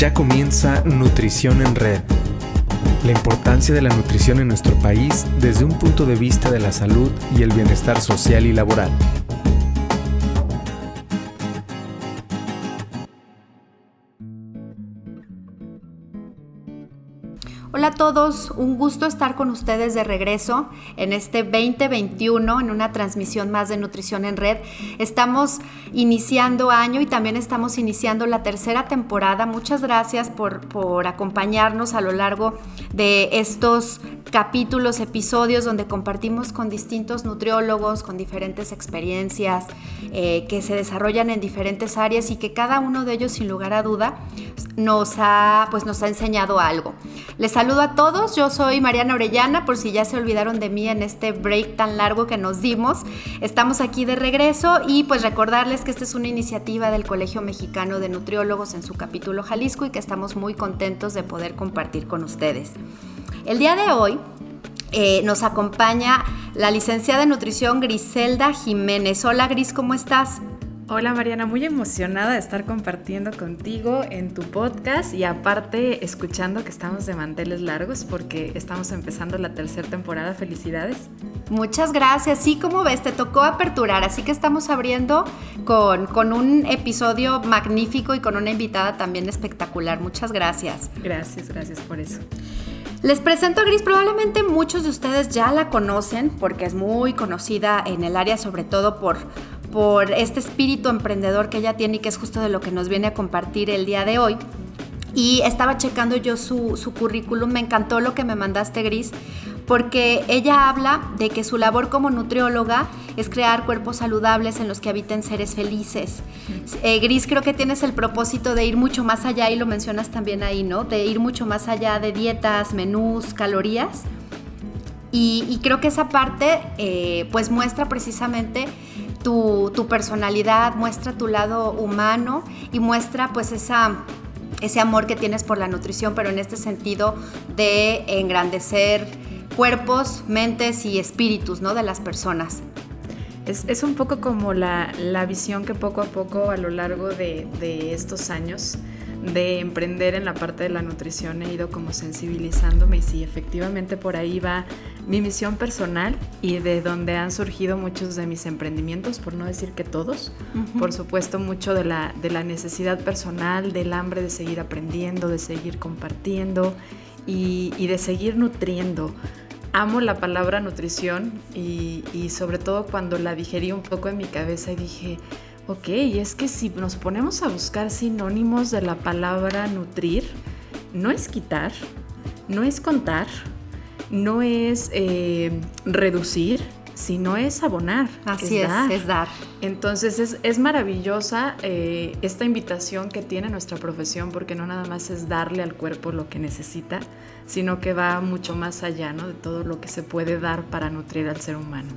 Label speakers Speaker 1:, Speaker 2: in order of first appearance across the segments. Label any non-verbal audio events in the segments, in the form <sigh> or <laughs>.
Speaker 1: Ya comienza Nutrición en Red. La importancia de la nutrición en nuestro país desde un punto de vista de la salud y el bienestar social y laboral.
Speaker 2: Todos, un gusto estar con ustedes de regreso en este 2021 en una transmisión más de Nutrición en Red. Estamos iniciando año y también estamos iniciando la tercera temporada. Muchas gracias por, por acompañarnos a lo largo de estos capítulos, episodios donde compartimos con distintos nutriólogos, con diferentes experiencias eh, que se desarrollan en diferentes áreas y que cada uno de ellos sin lugar a duda nos ha, pues nos ha enseñado algo. Les saludo a todos, yo soy Mariana Orellana, por si ya se olvidaron de mí en este break tan largo que nos dimos. Estamos aquí de regreso y pues recordarles que esta es una iniciativa del Colegio Mexicano de Nutriólogos en su capítulo Jalisco y que estamos muy contentos de poder compartir con ustedes. El día de hoy eh, nos acompaña la licenciada en nutrición Griselda Jiménez. Hola Gris, ¿cómo estás?
Speaker 3: Hola Mariana, muy emocionada de estar compartiendo contigo en tu podcast y aparte escuchando que estamos de manteles largos porque estamos empezando la tercera temporada. Felicidades.
Speaker 2: Muchas gracias. Sí, como ves, te tocó aperturar, así que estamos abriendo con, con un episodio magnífico y con una invitada también espectacular. Muchas gracias.
Speaker 3: Gracias, gracias por eso.
Speaker 2: Les presento a Gris, probablemente muchos de ustedes ya la conocen porque es muy conocida en el área, sobre todo por, por este espíritu emprendedor que ella tiene y que es justo de lo que nos viene a compartir el día de hoy. Y estaba checando yo su, su currículum, me encantó lo que me mandaste, Gris, porque ella habla de que su labor como nutrióloga es crear cuerpos saludables en los que habiten seres felices. Eh, Gris, creo que tienes el propósito de ir mucho más allá, y lo mencionas también ahí, ¿no? De ir mucho más allá de dietas, menús, calorías. Y, creo que esa parte, eh, pues muestra precisamente tu, tu, personalidad, muestra tu lado humano y muestra pues esa, ese amor que tienes por la nutrición, pero en este sentido de engrandecer cuerpos, mentes y espíritus ¿no? de las personas.
Speaker 3: Es, un poco como la, visión que poco a poco a lo largo de, de, estos años de emprender en la parte de la nutrición he ido como sensibilizándome y sí, efectivamente por ahí va mi misión personal y de donde han surgido muchos de mis emprendimientos, por no decir que todos. Por supuesto, mucho de la, de la necesidad personal, del hambre de seguir aprendiendo, de seguir compartiendo y, y de seguir nutriendo amo la palabra nutrición y, sobre todo cuando la digerí un poco en mi cabeza y dije, ok, es que si nos ponemos a buscar sinónimos de la palabra nutrir, no es quitar, no es contar, no es eh, reducir, sino es abonar.
Speaker 2: Así es, es, dar.
Speaker 3: Entonces es, maravillosa eh, esta invitación que tiene nuestra profesión porque no nada más es darle al cuerpo lo que necesita, sino que va mucho más allá ¿no? de todo lo que se puede dar para nutrir al ser humano.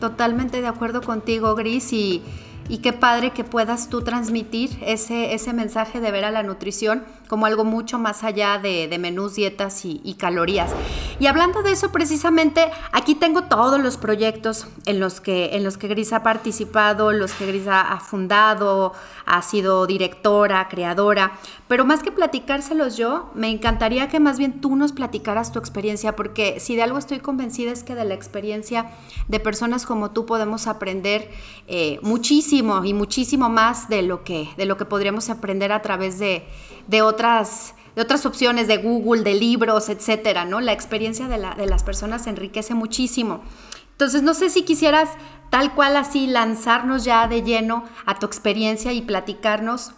Speaker 2: Totalmente de acuerdo contigo, Gris, y y qué padre que puedas tú transmitir ese, ese mensaje de ver a la nutrición como algo mucho más allá de, menús, dietas y, calorías. Y hablando de eso, precisamente, aquí tengo todos los proyectos en los que, en los que Gris ha participado, los que Gris ha, fundado, ha sido directora, creadora, pero más que platicárselos yo, me encantaría que más bien tú nos platicaras tu experiencia, porque si de algo estoy convencida es que de la experiencia de personas como tú podemos aprender eh, muchísimo y muchísimo más de lo que, de lo que podríamos aprender a través de, otras de otras opciones de Google, de libros, etcétera, ¿no? La experiencia de, de, las personas enriquece muchísimo. Entonces, no sé si quisieras tal cual así lanzarnos ya de lleno a tu experiencia y platicarnos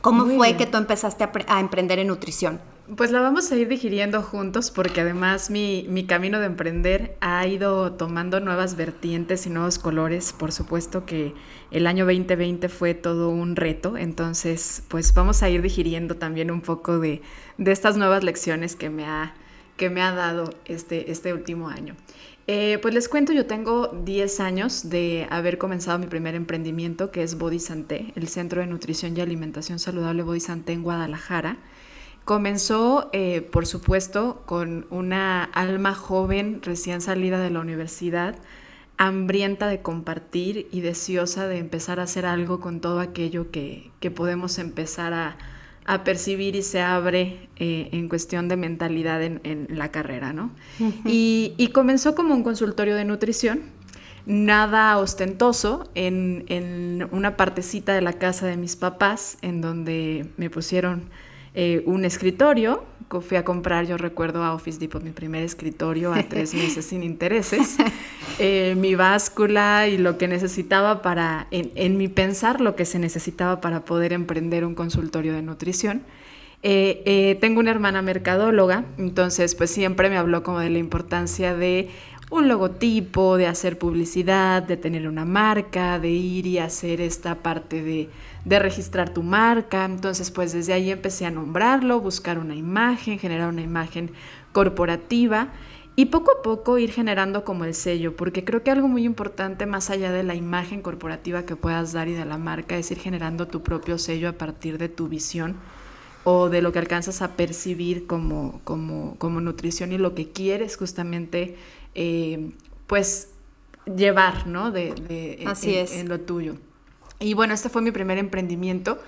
Speaker 2: cómo fue que tú empezaste a emprender en nutrición.
Speaker 3: Pues la vamos a ir digiriendo juntos porque además mi, mi, camino de emprender ha ido tomando nuevas vertientes y nuevos colores. Por supuesto que el año 2020 fue todo un reto, entonces pues vamos a ir digiriendo también un poco de, de estas nuevas lecciones que me ha, que me ha dado este, este último año. Eh, pues les cuento, yo tengo 10 años de haber comenzado mi primer emprendimiento que es Body Santé, el Centro de Nutrición y Alimentación Saludable Body Santé en Guadalajara. Comenzó, eh, por supuesto, con una alma joven recién salida de la universidad, hambrienta de compartir y deseosa de empezar a hacer algo con todo aquello que, podemos empezar a, a percibir y se abre eh, en cuestión de mentalidad en, la carrera, ¿no? y, y, comenzó como un consultorio de nutrición, nada ostentoso, en, en, una partecita de la casa de mis papás, en donde me pusieron eh, un escritorio. Fui a comprar, yo recuerdo a Office Depot, mi primer escritorio a tres <laughs> meses sin intereses. Eh, mi báscula y lo que necesitaba para, en, mi pensar, lo que se necesitaba para poder emprender un consultorio de nutrición. Eh, tengo una hermana mercadóloga, entonces pues siempre me habló como de la importancia de un logotipo, de hacer publicidad, de tener una marca, de ir y hacer esta parte de, de, registrar tu marca. Entonces, pues desde ahí empecé a nombrarlo, buscar una imagen, generar una imagen corporativa y poco a poco ir generando como el sello, porque creo que algo muy importante más allá de la imagen corporativa que puedas dar y de la marca es ir generando tu propio sello a partir de tu visión o de lo que alcanzas a percibir como, como, como nutrición y lo que quieres justamente eh, pues llevar, ¿no? De,
Speaker 2: Así
Speaker 3: en,
Speaker 2: es.
Speaker 3: en lo tuyo. Y bueno, este fue mi primer emprendimiento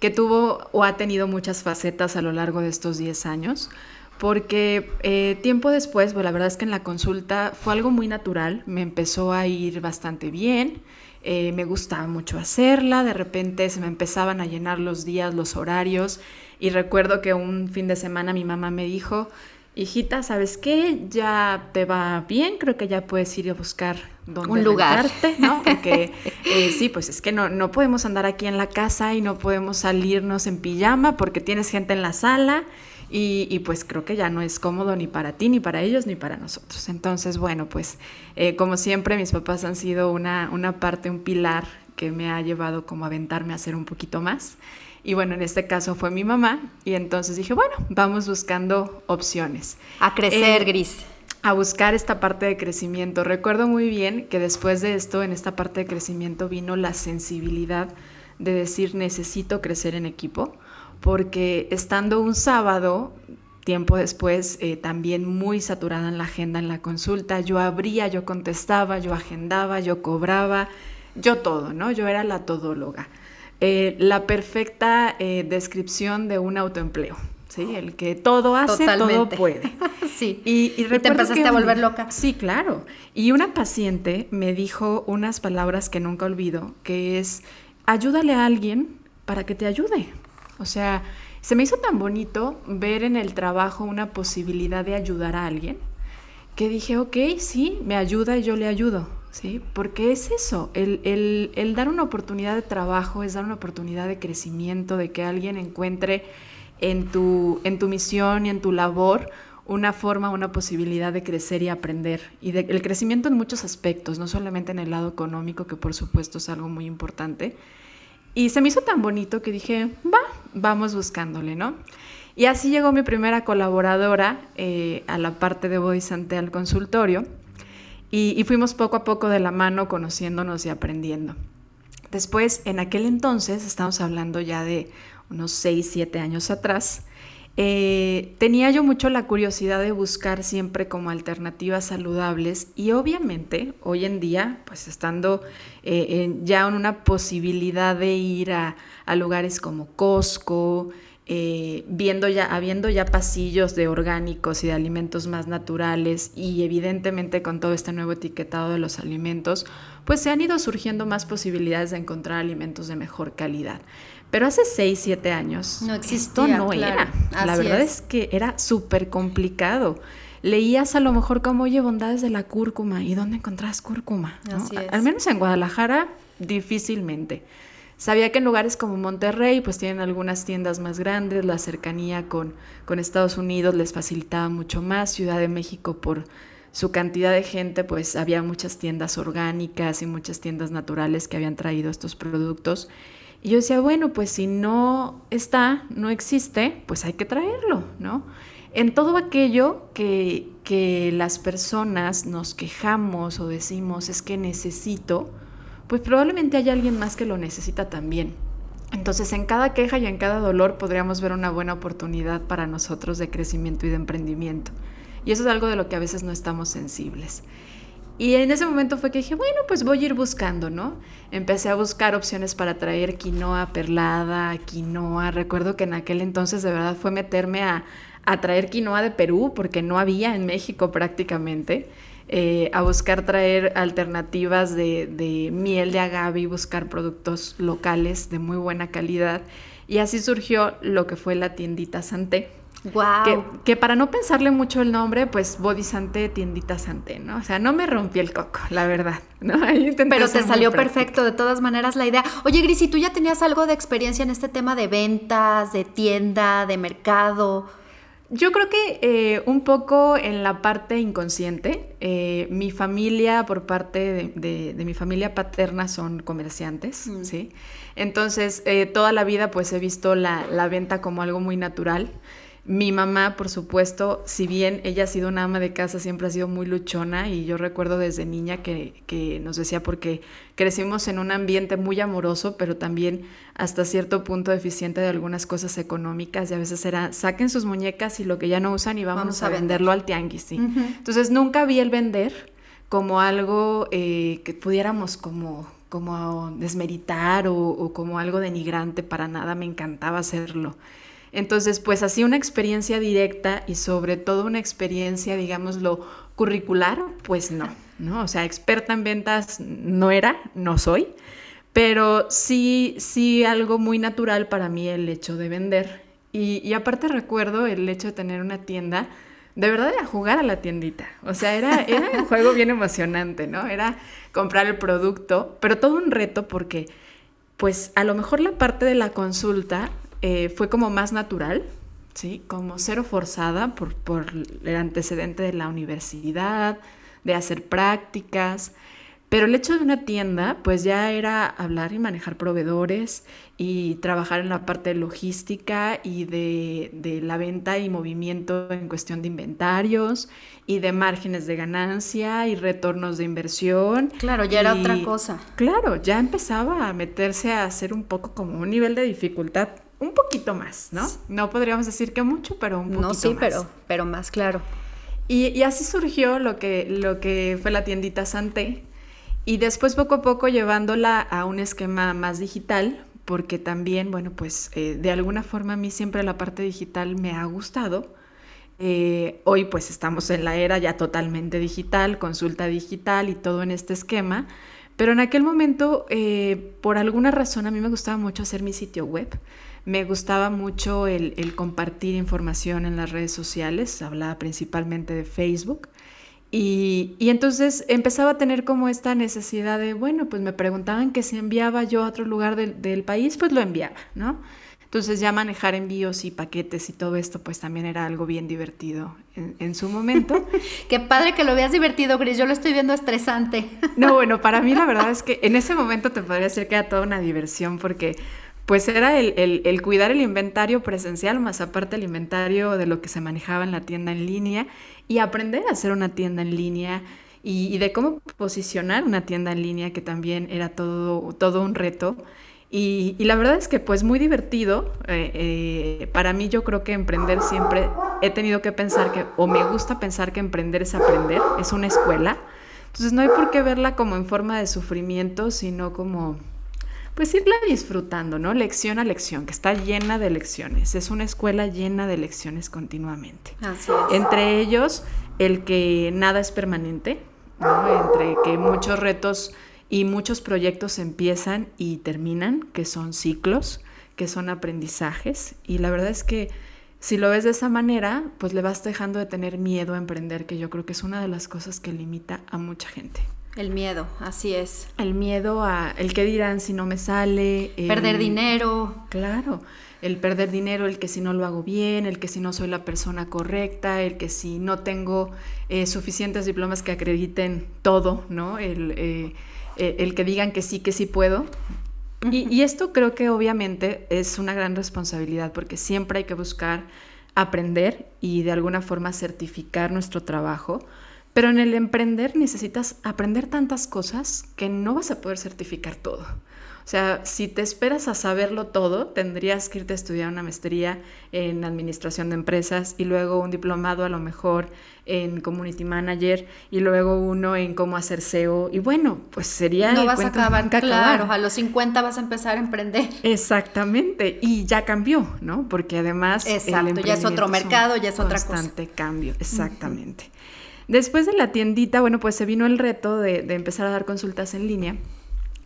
Speaker 3: que tuvo o ha tenido muchas facetas a lo largo de estos 10 años, porque eh, tiempo después, pues la verdad es que en la consulta fue algo muy natural, me empezó a ir bastante bien, eh, me gustaba mucho hacerla, de repente se me empezaban a llenar los días, los horarios, y recuerdo que un fin de semana mi mamá me dijo, hijita, ¿sabes qué? Ya te va bien, creo que ya puedes ir a buscar dónde
Speaker 2: un lugar,
Speaker 3: ¿no? <laughs> Porque eh, sí, pues es que no, no podemos andar aquí en la casa y no podemos salirnos en pijama porque tienes gente en la sala y, pues creo que ya no es cómodo ni para ti, ni para ellos, ni para nosotros. Entonces, bueno, pues eh, como siempre mis papás han sido una, una parte, un pilar que me ha llevado como a aventarme a hacer un poquito más. Y bueno, en este caso fue mi mamá. Y entonces dije, bueno, vamos buscando opciones.
Speaker 2: A crecer, eh, Gris.
Speaker 3: A buscar esta parte de crecimiento. Recuerdo muy bien que después de esto, en esta parte de crecimiento, vino la sensibilidad de decir, necesito crecer en equipo. Porque estando un sábado, tiempo después, eh, también muy saturada en la agenda, en la consulta, yo abría, yo contestaba, yo agendaba, yo cobraba, yo todo, ¿no? Yo era la todóloga. Eh, la perfecta eh, descripción de un autoempleo. ¿Sí? El que todo hace, todo puede. <laughs>
Speaker 2: sí. Y, y, te empezaste a volver loca.
Speaker 3: Sí, claro. Y una paciente me dijo unas palabras que nunca olvido, que es, ayúdale a alguien para que te ayude. O sea, se me hizo tan bonito ver en el trabajo una posibilidad de ayudar a alguien, que dije, ok, sí, me ayuda y yo le ayudo. ¿sí? Porque es eso, el, dar una oportunidad de trabajo es dar una oportunidad de crecimiento, de que alguien encuentre en tu, en tu misión y en tu labor una forma, una posibilidad de crecer y aprender. Y el crecimiento en muchos aspectos, no solamente en el lado económico, que por supuesto es algo muy importante. Y se me hizo tan bonito que dije, va, vamos buscándole, ¿no? Y así llegó mi primera colaboradora eh, a la parte de Body al consultorio y, fuimos poco a poco de la mano conociéndonos y aprendiendo. Después, en aquel entonces, estamos hablando ya de unos 6, 7 años atrás, eh, tenía yo mucho la curiosidad de buscar siempre como alternativas saludables y obviamente hoy en día, pues estando eh, ya en una posibilidad de ir a, a lugares como Costco, eh, viendo ya, habiendo ya pasillos de orgánicos y de alimentos más naturales y evidentemente con todo este nuevo etiquetado de los alimentos, pues se han ido surgiendo más posibilidades de encontrar alimentos de mejor calidad. Pero hace 6, 7 años
Speaker 2: no
Speaker 3: esto no era. La verdad es. que era súper complicado. Leías a lo mejor como, oye, bondades de la cúrcuma. ¿Y dónde encontrás cúrcuma? Al menos en Guadalajara, difícilmente. Sabía que en lugares como Monterrey pues tienen algunas tiendas más grandes, la cercanía con, con Estados Unidos les facilitaba mucho más, Ciudad de México por su cantidad de gente pues había muchas tiendas orgánicas y muchas tiendas naturales que habían traído estos productos. Y yo decía, bueno, pues si no está, no existe, pues hay que traerlo, ¿no? En todo aquello que, que las personas nos quejamos o decimos es que necesito, pues probablemente haya alguien más que lo necesita también. Entonces, en cada queja y en cada dolor podríamos ver una buena oportunidad para nosotros de crecimiento y de emprendimiento. Y eso es algo de lo que a veces no estamos sensibles. Y en ese momento fue que dije, bueno, pues voy a ir buscando, ¿no? Empecé a buscar opciones para traer quinoa perlada, quinoa. Recuerdo que en aquel entonces de verdad fue meterme a, traer quinoa de Perú, porque no había en México prácticamente. Eh, a buscar traer alternativas de, de miel de agave y buscar productos locales de muy buena calidad. Y así surgió lo que fue la tiendita Santé
Speaker 2: Wow.
Speaker 3: Que, para no pensarle mucho el nombre, pues Body Santé, tiendita Santé, ¿no? O sea, no me rompí el coco, la verdad, ¿no? <laughs>
Speaker 2: Pero te salió perfecto, de todas maneras, la idea. Oye, Gris, ¿y tú ya tenías algo de experiencia en este tema de ventas, de tienda, de mercado?
Speaker 3: Yo creo que eh, un poco en la parte inconsciente, eh, mi familia, por parte de, mi familia paterna, son comerciantes, mm. ¿sí? Entonces, eh, toda la vida pues he visto la, la venta como algo muy natural. Mi mamá, por supuesto, si bien ella ha sido una ama de casa, siempre ha sido muy luchona y yo recuerdo desde niña que, nos decía porque crecimos en un ambiente muy amoroso, pero también hasta cierto punto deficiente de algunas cosas económicas y a veces era saquen sus muñecas y lo que ya no usan y vamos, a, venderlo al tianguis. ¿sí? Entonces nunca vi el vender como algo eh, que pudiéramos como como desmeritar o, o como algo denigrante para nada, me encantaba hacerlo. Entonces, pues así una experiencia directa y sobre todo una experiencia, digámoslo, curricular, pues no, ¿no? O sea, experta en ventas no era, no soy, pero sí, sí algo muy natural para mí el hecho de vender. Y, aparte recuerdo el hecho de tener una tienda, de verdad era jugar a la tiendita. O sea, era, era un <laughs> juego bien emocionante, ¿no? Era comprar el producto, pero todo un reto porque, pues a lo mejor la parte de la consulta eh, fue como más natural, ¿sí? Como cero forzada por, por el antecedente de la universidad, de hacer prácticas. Pero el hecho de una tienda, pues ya era hablar y manejar proveedores y trabajar en la parte de logística y de, de, la venta y movimiento en cuestión de inventarios y de márgenes de ganancia y retornos de inversión.
Speaker 2: Claro, ya era otra cosa.
Speaker 3: Claro, ya empezaba a meterse a hacer un poco como un nivel de dificultad un poquito más, ¿no? No podríamos decir que mucho, pero un poquito más.
Speaker 2: No, sí, pero, pero más claro.
Speaker 3: Y, así surgió lo que, lo que fue la tiendita Santé. Y después poco a poco llevándola a un esquema más digital, porque también, bueno, pues eh, de alguna forma a mí siempre la parte digital me ha gustado. Eh, hoy pues estamos en la era ya totalmente digital, consulta digital y todo en este esquema. Pero en aquel momento, eh, por alguna razón, a mí me gustaba mucho hacer mi sitio web. Me gustaba mucho el, compartir información en las redes sociales, hablaba principalmente de Facebook. Y, entonces empezaba a tener como esta necesidad de, bueno, pues me preguntaban que si enviaba yo a otro lugar del, país, pues lo enviaba, ¿no? Entonces ya manejar envíos y paquetes y todo esto, pues también era algo bien divertido en, en su momento. <laughs>
Speaker 2: Qué padre que lo veas divertido, Gris. Yo lo estoy viendo estresante.
Speaker 3: no, bueno, para mí la verdad es que en ese momento te podría decir que era toda una diversión porque pues era el, cuidar el inventario presencial, más aparte el inventario de lo que se manejaba en la tienda en línea y aprender a hacer una tienda en línea y, de cómo posicionar una tienda en línea, que también era todo, todo un reto. Y, la verdad es que pues muy divertido. Eh, eh, para mí yo creo que emprender siempre he tenido que pensar que, o me gusta pensar que emprender es aprender, es una escuela. Entonces no hay por qué verla como en forma de sufrimiento, sino como pues irla disfrutando, ¿no? Lección a lección, que está llena de lecciones. Es una escuela llena de lecciones continuamente.
Speaker 2: Así es.
Speaker 3: Entre ellos, el que nada es permanente, ¿no? Entre que muchos retos y muchos proyectos empiezan y terminan, que son ciclos, que son aprendizajes. Y la verdad es que si lo ves de esa manera, pues le vas dejando de tener miedo a emprender, que yo creo que es una de las cosas que limita a mucha gente.
Speaker 2: El miedo, así es.
Speaker 3: El miedo a el que dirán si no me sale.
Speaker 2: perder dinero.
Speaker 3: Claro, el perder dinero, el que si no lo hago bien, el que si no soy la persona correcta, el que si no tengo eh, suficientes diplomas que acrediten todo, ¿no? El, eh, eh, el que digan que sí, que sí puedo. Y, y esto creo que obviamente es una gran responsabilidad porque siempre hay que buscar aprender y de alguna forma certificar nuestro trabajo pero en el emprender necesitas aprender tantas cosas que no vas a poder certificar todo. O sea, si te esperas a saberlo todo, tendrías que irte a estudiar una maestría en administración de empresas y luego un diplomado a lo mejor en community manager y luego uno en cómo hacer SEO y bueno, pues sería
Speaker 2: no vas a acabar, claro, a los 50 vas a empezar a emprender.
Speaker 3: Exactamente, y ya cambió, ¿no? Porque además
Speaker 2: Exacto, ya es otro mercado, ya es otra cosa.
Speaker 3: Constante cambio, exactamente. Después de la tiendita, bueno, pues se vino el reto de, de empezar a dar consultas en línea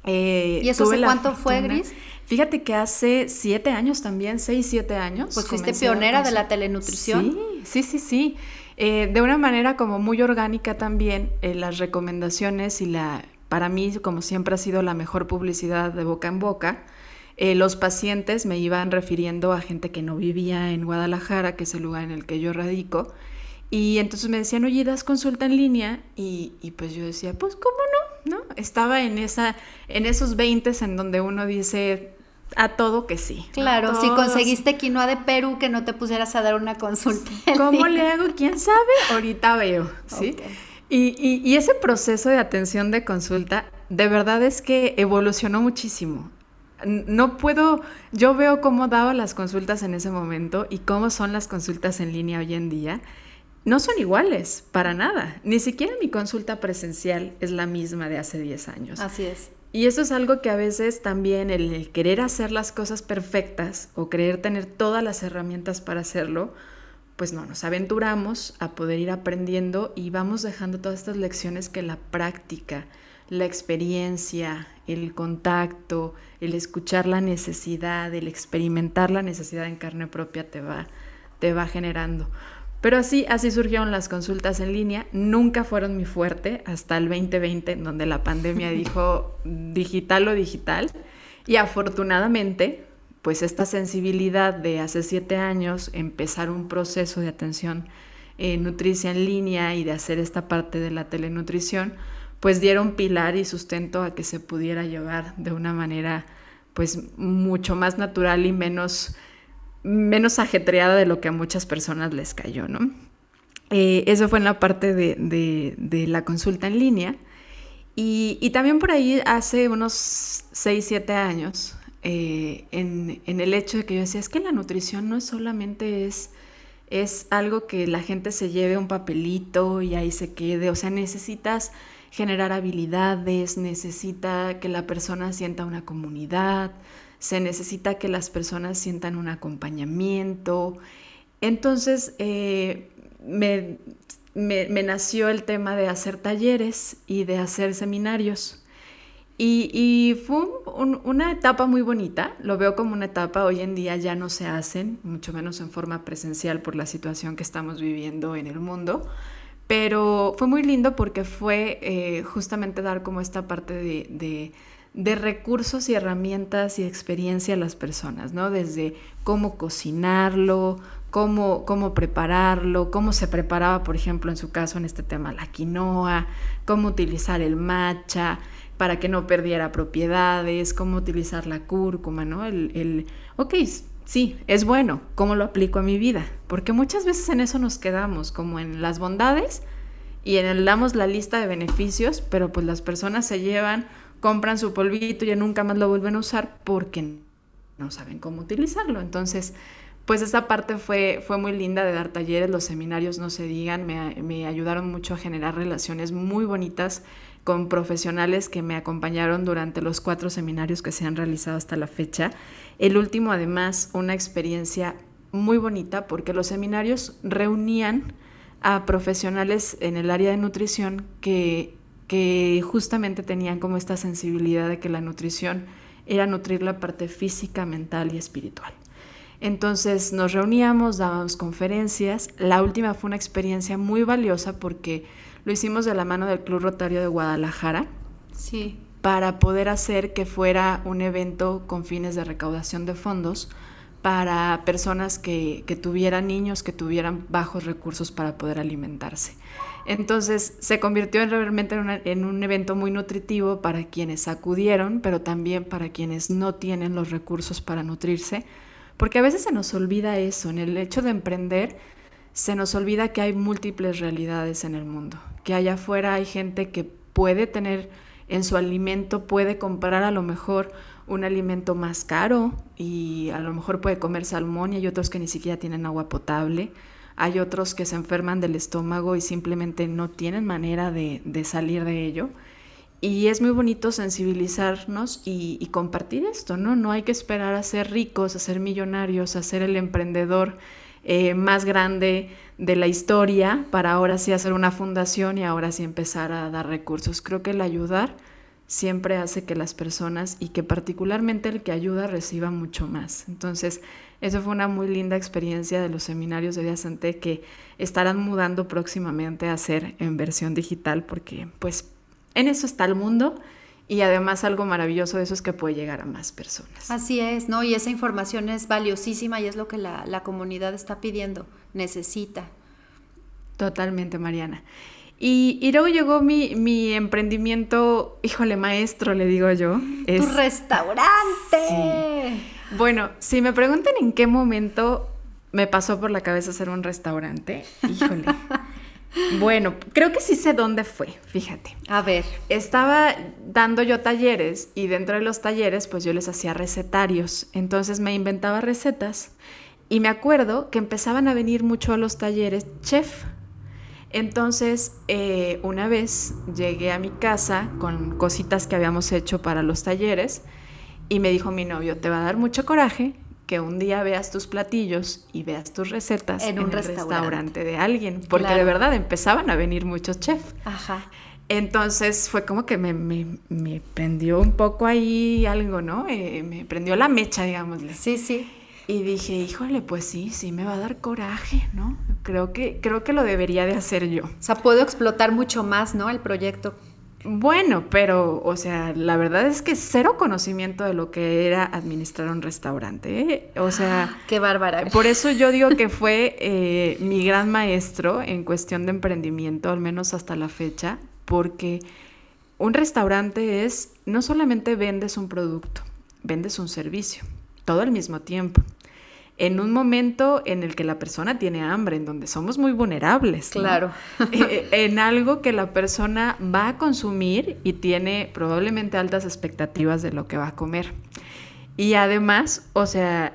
Speaker 2: eh, ¿Y eso hace cuánto fue, Gris?
Speaker 3: Fíjate que hace siete años también, seis, siete años.
Speaker 2: Pues fuiste pionera de la telenutrición.
Speaker 3: Sí, sí, sí, sí. Eh, de una manera como muy orgánica también, eh, las recomendaciones y la, para mí, como siempre ha sido la mejor publicidad de boca en boca, los pacientes me iban refiriendo a gente que no vivía en Guadalajara, que es el lugar en el que yo radico, y entonces me decían, oye, das consulta en línea, y, y pues yo decía, pues, ¿cómo no? ¿no? Estaba en, esa, en esos 20 en donde uno dice a todo que sí.
Speaker 2: Claro, si conseguiste quinoa de Perú, que no te pusieras a dar una consulta.
Speaker 3: ¿Cómo le hago? ¿Quién sabe? Ahorita veo, ¿sí? Y, ese proceso de atención de consulta, de verdad es que evolucionó muchísimo. No puedo, yo veo cómo daba las consultas en ese momento y cómo son las consultas en línea hoy en día no son iguales, para nada. Ni siquiera mi consulta presencial es la misma de hace 10 años.
Speaker 2: Así es.
Speaker 3: Y eso es algo que a veces también el, querer hacer las cosas perfectas o creer tener todas las herramientas para hacerlo, pues no, nos aventuramos a poder ir aprendiendo y vamos dejando todas estas lecciones que la práctica, la experiencia, el contacto, el escuchar la necesidad, el experimentar la necesidad en carne propia te va, te va generando. Pero así, así surgieron las consultas en línea. Nunca fueron mi fuerte hasta el 2020, en donde la pandemia <laughs> dijo digital o digital. Y afortunadamente, pues esta sensibilidad de hace siete años, empezar un proceso de atención eh, nutricia en línea y de hacer esta parte de la telenutrición, pues dieron pilar y sustento a que se pudiera llevar de una manera pues mucho más natural y menos menos ajetreada de lo que a muchas personas les cayó, ¿no? Eh, eso fue en la parte de, la consulta en línea. Y, también por ahí hace unos 6, 7 años, eh, en, el hecho de que yo decía, es que la nutrición no solamente es, es algo que la gente se lleve un papelito y ahí se quede, o sea, necesitas generar habilidades, necesita que la persona sienta una comunidad, se necesita que las personas sientan un acompañamiento. Entonces, eh, me, nació el tema de hacer talleres y de hacer seminarios. Y, fue una etapa muy bonita, lo veo como una etapa, hoy en día ya no se hacen, mucho menos en forma presencial por la situación que estamos viviendo en el mundo, pero fue muy lindo porque fue eh, justamente dar como esta parte de recursos y herramientas y experiencia a las personas, ¿no? Desde cómo cocinarlo, cómo, cómo prepararlo, cómo se preparaba, por ejemplo, en su caso, en este tema, la quinoa, cómo utilizar el matcha para que no perdiera propiedades, cómo utilizar la cúrcuma, ¿no? El, el, ok, sí, es bueno, ¿cómo lo aplico a mi vida? Porque muchas veces en eso nos quedamos, como en las bondades y en el damos la lista de beneficios, pero pues las personas se llevan compran su polvito y ya nunca más lo vuelven a usar porque no saben cómo utilizarlo. Entonces, pues esa parte fue, fue muy linda de dar talleres, los seminarios no se digan, me, ayudaron mucho a generar relaciones muy bonitas con profesionales que me acompañaron durante los cuatro seminarios que se han realizado hasta la fecha. El último, además, una experiencia muy bonita porque los seminarios reunían a profesionales en el área de nutrición que que justamente tenían como esta sensibilidad de que la nutrición era nutrir la parte física, mental y espiritual. Entonces nos reuníamos, dábamos conferencias. La última fue una experiencia muy valiosa porque lo hicimos de la mano del Club Rotario de Guadalajara.
Speaker 2: Sí.
Speaker 3: Para poder hacer que fuera un evento con fines de recaudación de fondos para personas que, que tuvieran niños que tuvieran bajos recursos para poder alimentarse. Entonces se convirtió realmente en, un evento muy nutritivo para quienes acudieron, pero también para quienes no tienen los recursos para nutrirse, porque a veces se nos olvida eso, en el hecho de emprender se nos olvida que hay múltiples realidades en el mundo, que allá afuera hay gente que puede tener en su alimento, puede comprar a lo mejor un alimento más caro y a lo mejor puede comer salmón y hay otros que ni siquiera tienen agua potable. Hay otros que se enferman del estómago y simplemente no tienen manera de, salir de ello. Y es muy bonito sensibilizarnos y, y, compartir esto, ¿no? No hay que esperar a ser ricos, a ser millonarios, a ser el emprendedor eh, más grande de la historia para ahora sí hacer una fundación y ahora sí empezar a dar recursos. Creo que el ayudar siempre hace que las personas y que particularmente el que ayuda reciba mucho más. Entonces, eso fue una muy linda experiencia de los seminarios de Santé que estarán mudando próximamente a ser en versión digital porque pues en eso está el mundo y además algo maravilloso de eso es que puede llegar a más personas.
Speaker 2: Así es, ¿no? Y esa información es valiosísima y es lo que la, comunidad está pidiendo, necesita.
Speaker 3: Totalmente, Mariana. Y, luego llegó mi, emprendimiento, híjole, maestro, le digo yo.
Speaker 2: ¡Tu restaurante!
Speaker 3: Bueno, si me preguntan en qué momento me pasó por la cabeza hacer un restaurante, híjole. <laughs> Bueno, creo que sí sé dónde fue, fíjate.
Speaker 2: A ver.
Speaker 3: Estaba dando yo talleres y dentro de los talleres pues yo les hacía recetarios. Entonces me inventaba recetas y me acuerdo que empezaban a venir mucho a los talleres chef. Entonces eh, una vez llegué a mi casa con cositas que habíamos hecho para los talleres y me dijo mi novio, te va a dar mucho coraje que un día veas tus platillos y veas tus recetas en, un restaurante. de alguien, porque de verdad empezaban a venir muchos chefs. Ajá. Entonces fue como que me, me, prendió un poco ahí algo, ¿no? Eh, me prendió la mecha, digámosle.
Speaker 2: Sí, sí.
Speaker 3: Y dije, híjole, pues sí, sí me va a dar coraje, ¿no? Creo que, creo que lo debería de hacer yo. O
Speaker 2: sea, puedo explotar mucho más, ¿no? El proyecto.
Speaker 3: Bueno, pero, o sea, la verdad es que cero conocimiento de lo que era administrar un restaurante. ¿eh? O sea,
Speaker 2: ah, qué bárbara.
Speaker 3: Por eso yo digo que <laughs> fue eh, mi gran maestro en cuestión de emprendimiento, al menos hasta la fecha, porque un restaurante es, no solamente vendes un producto, vendes un servicio, todo al mismo tiempo en un momento en el que la persona tiene hambre, en donde somos muy vulnerables.
Speaker 2: Claro. <laughs>
Speaker 3: Eh, en algo que la persona va a consumir y tiene probablemente altas expectativas de lo que va a comer. Y además, o sea,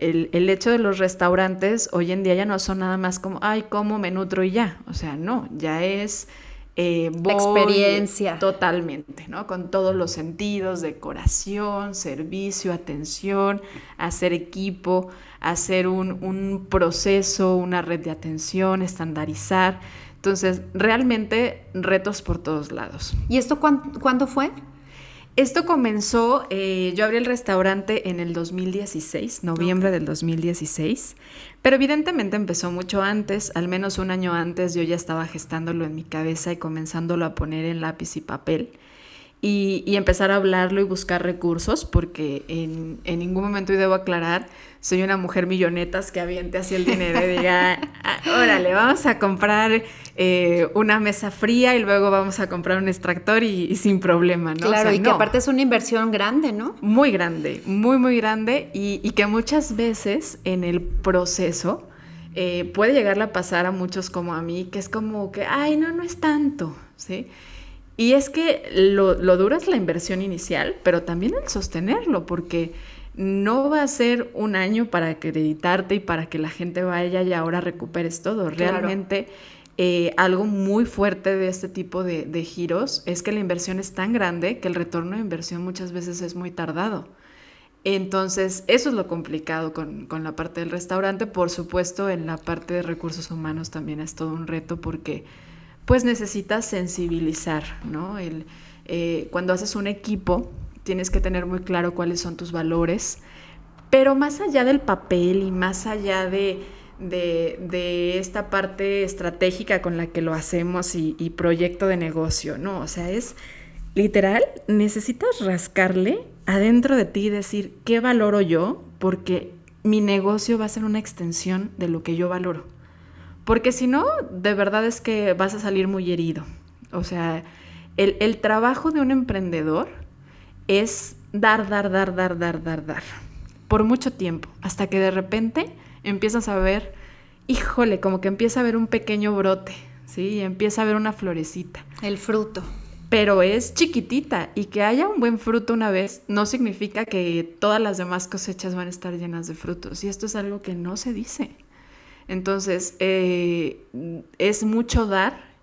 Speaker 3: el, el, hecho de los restaurantes hoy en día ya no son nada más como, ay, como me nutro y ya. O sea, no, ya es
Speaker 2: eh, experiencia.
Speaker 3: Totalmente, ¿no? Con todos los sentidos, decoración, servicio, atención, hacer equipo, hacer un, proceso, una red de atención, estandarizar. Entonces, realmente retos por todos lados.
Speaker 2: ¿Y esto cuándo fue?
Speaker 3: Esto comenzó, eh, yo abrí el restaurante en el 2016, noviembre del 2016, pero evidentemente empezó mucho antes, al menos un año antes yo ya estaba gestándolo en mi cabeza y comenzándolo a poner en lápiz y papel y, empezar a hablarlo y buscar recursos, porque en, en, ningún momento, y debo aclarar, soy una mujer millonetas que aviente así el dinero y diga, ah, órale, vamos a comprar eh, una mesa fría y luego vamos a comprar un extractor y, sin problema, ¿no?
Speaker 2: Claro, y que aparte es una inversión grande, ¿no?
Speaker 3: Muy grande, muy, muy grande y, y que muchas veces en el proceso... Eh, puede llegarle a pasar a muchos como a mí, que es como que, ay, no, no es tanto, ¿sí? Y es que lo, duro es la inversión inicial, pero también el sostenerlo, porque no va a ser un año para acreditarte y para que la gente vaya y ahora recuperes todo. Realmente eh, algo muy fuerte de este tipo de, giros es que la inversión es tan grande que el retorno de inversión muchas veces es muy tardado. Entonces, eso es lo complicado con, con la parte del restaurante. Por supuesto, en la parte de recursos humanos también es todo un reto porque pues necesitas sensibilizar, ¿no? El, eh, cuando haces un equipo, tienes que tener muy claro cuáles son tus valores, pero más allá del papel y más allá de, de, esta parte estratégica con la que lo hacemos y, y, proyecto de negocio, ¿no? O sea, es literal, necesitas rascarle adentro de ti y decir, ¿qué valoro yo? Porque mi negocio va a ser una extensión de lo que yo valoro. Porque si no, de verdad es que vas a salir muy herido. O sea, el, trabajo de un emprendedor es dar, dar, dar, dar, dar, dar, dar. Por mucho tiempo. Hasta que de repente empiezas a ver, híjole, como que empieza a ver un pequeño brote, ¿sí? Y empieza a ver una florecita.
Speaker 2: El fruto.
Speaker 3: pero es chiquitita y que haya un buen fruto una vez no significa que todas las demás cosechas van a estar llenas de frutos. Y esto es algo que no se dice. Entonces, eh, es mucho dar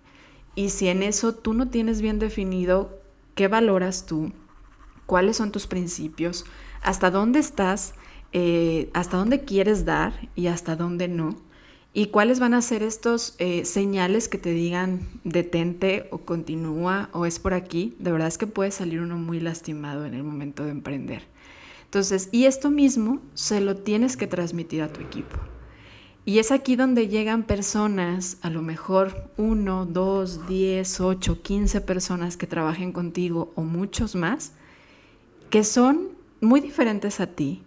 Speaker 3: y si en eso tú no tienes bien definido qué valoras tú, cuáles son tus principios, hasta dónde estás, eh, hasta dónde quieres dar y hasta dónde no, ¿Y cuáles van a ser estos eh, señales que te digan detente o continúa o es por aquí? De verdad es que puede salir uno muy lastimado en el momento de emprender. Entonces, y esto mismo se lo tienes que transmitir a tu equipo. Y es aquí donde llegan personas, a lo mejor uno, dos, diez, ocho, quince personas que trabajen contigo o muchos más, que son muy diferentes a ti,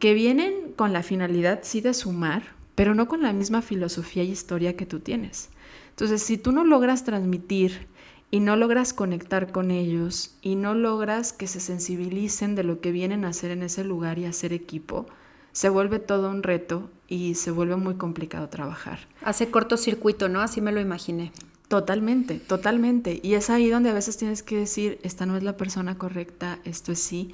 Speaker 3: que vienen con la finalidad sí de sumar, pero no con la misma filosofía y historia que tú tienes. Entonces, si tú no logras transmitir y no logras conectar con ellos y no logras que se sensibilicen de lo que vienen a hacer en ese lugar y hacer equipo, se vuelve todo un reto y se vuelve muy complicado trabajar.
Speaker 2: Hace cortocircuito, ¿no? Así me lo imaginé.
Speaker 3: Totalmente, totalmente. Y es ahí donde a veces tienes que decir, esta no es la persona correcta, esto es sí.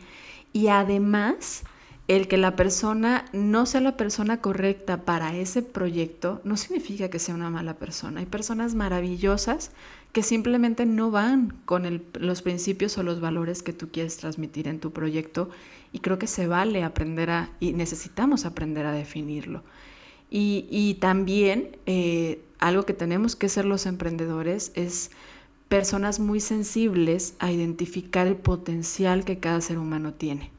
Speaker 3: Y además, el que la persona no sea la persona correcta para ese proyecto no significa que sea una mala persona. Hay personas maravillosas que simplemente no van con los principios o los valores que tú quieres transmitir en tu proyecto y creo que se vale aprender a, y necesitamos aprender a definirlo. Y, también eh, algo que tenemos que ser los emprendedores es personas muy sensibles a identificar el potencial que cada ser humano tiene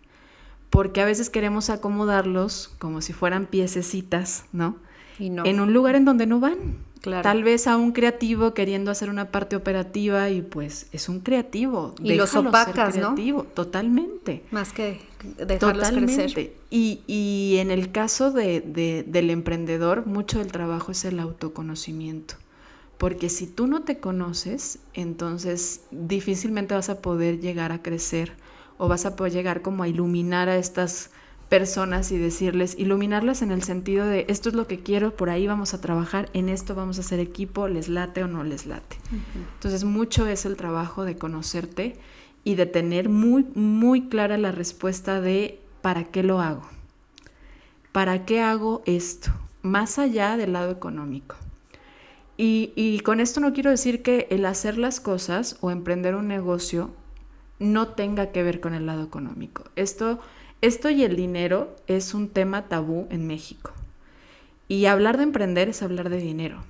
Speaker 3: porque a veces queremos acomodarlos como si fueran piececitas, ¿no? Y no. En un lugar en donde no van. Claro. Tal vez a un creativo queriendo hacer una parte operativa y pues es un creativo.
Speaker 2: Y los opacas, creativo,
Speaker 3: Totalmente.
Speaker 2: Más que dejarlos crecer.
Speaker 3: Y, y en el caso de, de, del emprendedor, mucho del trabajo es el autoconocimiento. Porque si tú no te conoces, entonces difícilmente vas a poder llegar a crecer o vas a poder llegar como a iluminar a estas personas y decirles, iluminarlas en el sentido de esto es lo que quiero, por ahí vamos a trabajar, en esto vamos a hacer equipo, les late o no les late. Entonces mucho es el trabajo de conocerte y de tener muy, muy clara la respuesta de ¿para qué lo hago? ¿Para qué hago esto? Más allá del lado económico. Y, y con esto no quiero decir que el hacer las cosas o emprender un negocio no tenga que ver con el lado económico. Esto, esto y el dinero es un tema tabú en México. Y hablar de emprender es hablar de dinero.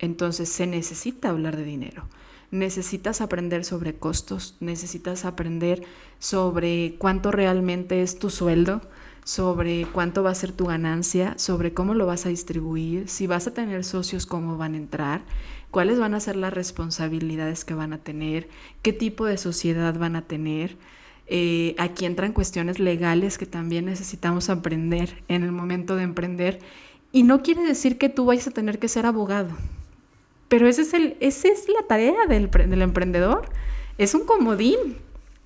Speaker 3: Entonces se necesita hablar de dinero. Necesitas aprender sobre costos, necesitas aprender sobre cuánto realmente es tu sueldo, sobre cuánto va a ser tu ganancia, sobre cómo lo vas a distribuir, si vas a tener socios, cómo van a entrar cuáles van a ser las responsabilidades que van a tener, qué tipo de sociedad van a tener. Eh, aquí entran cuestiones legales que también necesitamos aprender en el momento de emprender. Y no quiere decir que tú vayas a tener que ser abogado, pero ese es el, esa es la tarea del, del emprendedor. Es un comodín,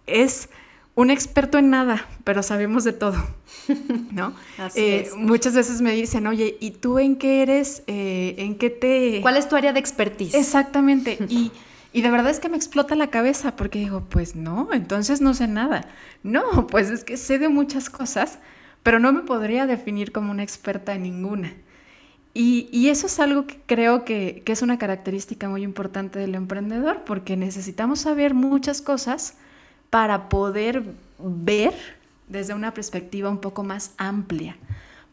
Speaker 3: es un experto en nada, pero sabemos de todo, <laughs> ¿no? Así eh, es. Muchas veces me dicen, oye, ¿y tú en qué eres? Eh, ¿En qué te...?
Speaker 2: ¿Cuál es tu área de expertise?
Speaker 3: Exactamente. <laughs> y, y de verdad es que me explota la cabeza porque digo, pues no, entonces no sé nada. No, pues es que sé de muchas cosas, pero no me podría definir como una experta en ninguna. Y, eso es algo que creo que, es una característica muy importante del emprendedor, porque necesitamos saber muchas cosas para poder ver desde una perspectiva un poco más amplia,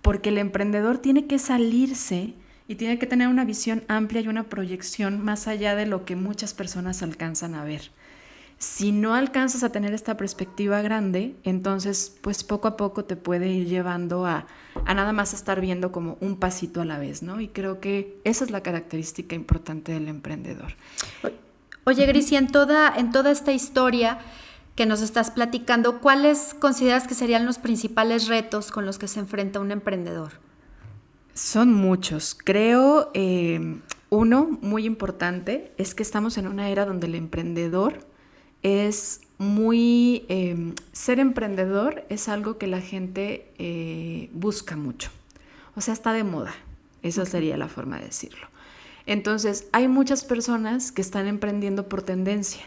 Speaker 3: porque el emprendedor tiene que salirse y tiene que tener una visión amplia y una proyección más allá de lo que muchas personas alcanzan a ver. Si no alcanzas a tener esta perspectiva grande, entonces pues poco a poco te puede ir llevando a, a nada más estar viendo como un pasito a la vez, ¿no? Y creo que esa es la característica importante del emprendedor.
Speaker 2: Oye, Gris, en toda, en toda esta historia, que nos estás platicando, ¿cuáles consideras que serían los principales retos con los que se enfrenta un emprendedor?
Speaker 3: Son muchos. Creo, eh, uno muy importante es que estamos en una era donde el emprendedor es muy... Eh, ser emprendedor es algo que la gente eh, busca mucho. O sea, está de moda. Esa sería la forma de decirlo. Entonces, hay muchas personas que están emprendiendo por tendencia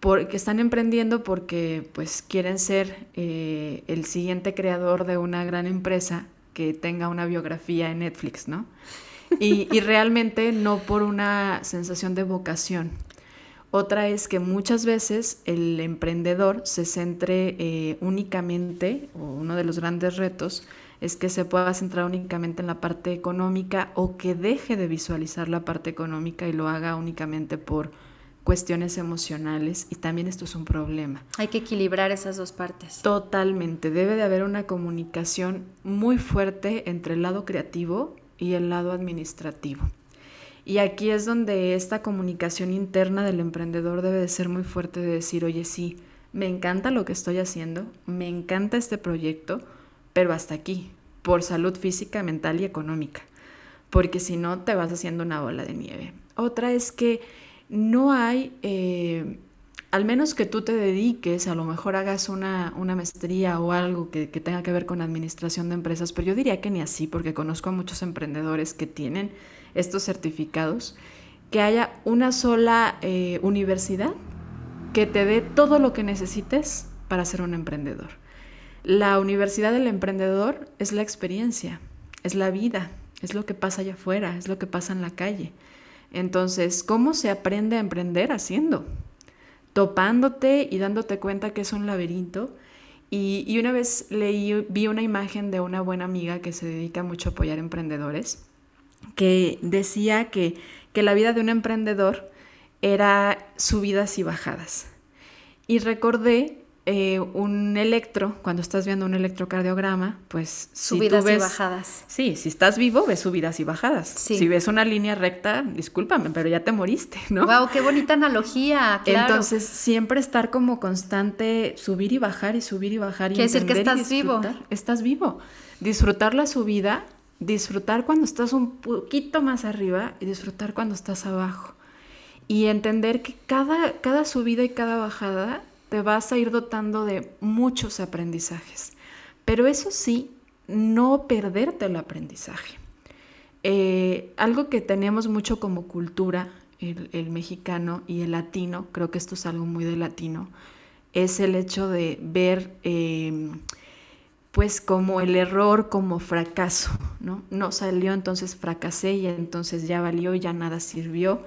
Speaker 3: porque están emprendiendo porque pues quieren ser eh, el siguiente creador de una gran empresa que tenga una biografía en Netflix, ¿no? Y, y realmente no por una sensación de vocación. Otra es que muchas veces el emprendedor se centre eh, únicamente, o uno de los grandes retos, es que se pueda centrar únicamente en la parte económica o que deje de visualizar la parte económica y lo haga únicamente por cuestiones emocionales y también esto es un problema.
Speaker 2: Hay que equilibrar esas dos partes.
Speaker 3: Totalmente, debe de haber una comunicación muy fuerte entre el lado creativo y el lado administrativo. Y aquí es donde esta comunicación interna del emprendedor debe de ser muy fuerte de decir, oye, sí, me encanta lo que estoy haciendo, me encanta este proyecto, pero hasta aquí, por salud física, mental y económica, porque si no te vas haciendo una bola de nieve. Otra es que no hay, eh, al menos que tú te dediques, a lo mejor hagas una, una maestría o algo que, que tenga que ver con administración de empresas, pero yo diría que ni así, porque conozco a muchos emprendedores que tienen estos certificados, que haya una sola eh, universidad que te dé todo lo que necesites para ser un emprendedor. La universidad del emprendedor es la experiencia, es la vida, es lo que pasa allá afuera, es lo que pasa en la calle. Entonces, ¿cómo se aprende a emprender? Haciendo, topándote y dándote cuenta que es un laberinto. Y, una vez leí, vi una imagen de una buena amiga que se dedica mucho a apoyar emprendedores que decía que, que la vida de un emprendedor era subidas y bajadas. Y recordé eh, un electro, cuando estás viendo un electrocardiograma, pues
Speaker 2: subidas y bajadas.
Speaker 3: Sí, si estás vivo ves subidas y bajadas. Si ves una línea recta, discúlpame, pero ya te moriste, ¿no?
Speaker 2: Wow, qué bonita analogía, claro.
Speaker 3: Entonces, siempre estar como constante, subir y bajar y subir y bajar y
Speaker 2: Quiere decir que estás vivo.
Speaker 3: Estás vivo. Disfrutar la subida disfrutar cuando estás un poquito más arriba y disfrutar cuando estás abajo. Y entender que cada, cada subida y cada bajada te vas a ir dotando de muchos aprendizajes. Pero eso sí, no perderte el aprendizaje. Eh, algo que tenemos mucho como cultura, el, mexicano y el latino, creo que esto es algo muy de latino, es el hecho de ver eh, pues como el error como fracaso, ¿no? No salió, entonces fracasé y entonces ya valió, ya nada sirvió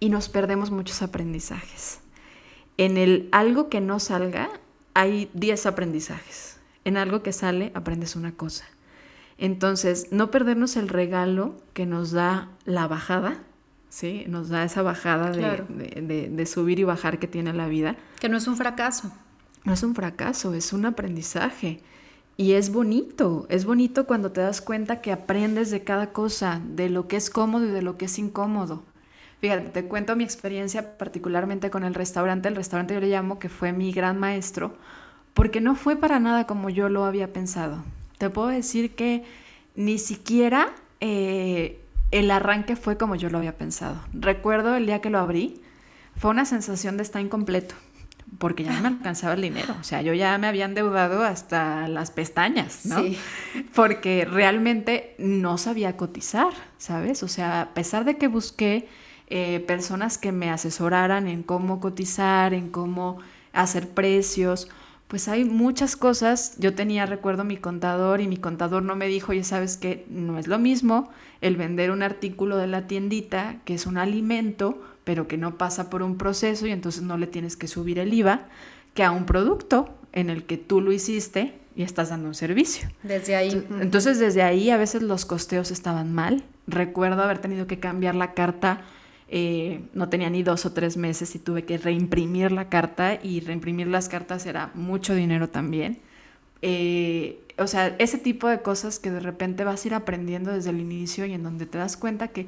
Speaker 3: y nos perdemos muchos aprendizajes. En el algo que no salga hay 10 aprendizajes. En algo que sale aprendes una cosa. Entonces, no perdernos el regalo que nos da la bajada, ¿sí? Nos da esa bajada de, de subir y bajar que tiene la vida.
Speaker 2: Que no es un fracaso.
Speaker 3: No es un fracaso, es un aprendizaje. Y es bonito, es bonito cuando te das cuenta que aprendes de cada cosa, de lo que es cómodo y de lo que es incómodo. Fíjate, te cuento mi experiencia particularmente con el restaurante. El restaurante yo le llamo que fue mi gran maestro, porque no fue para nada como yo lo había pensado. Te puedo decir que ni siquiera eh, el arranque fue como yo lo había pensado. Recuerdo el día que lo abrí, fue una sensación de estar incompleto porque ya no me alcanzaba el dinero. O sea, yo ya me había endeudado hasta las pestañas, ¿no? Sí. Porque realmente no sabía cotizar, ¿sabes? O sea, a pesar de que busqué eh, personas que me asesoraran en cómo cotizar, en cómo hacer precios, pues hay muchas cosas. Yo tenía, recuerdo, mi contador y mi contador no me dijo, ya sabes que no es lo mismo el vender un artículo de la tiendita, que es un alimento, pero que no pasa por un proceso y entonces no le tienes que subir el IVA, que a un producto en el que tú lo hiciste y estás dando un servicio.
Speaker 2: Desde ahí.
Speaker 3: Entonces, desde ahí a veces los costeos estaban mal. Recuerdo haber tenido que cambiar la carta, eh, no tenía ni dos o tres meses y tuve que reimprimir la carta y reimprimir las cartas era mucho dinero también. Eh, o sea, ese tipo de cosas que de repente vas a ir aprendiendo desde el inicio y en donde te das cuenta que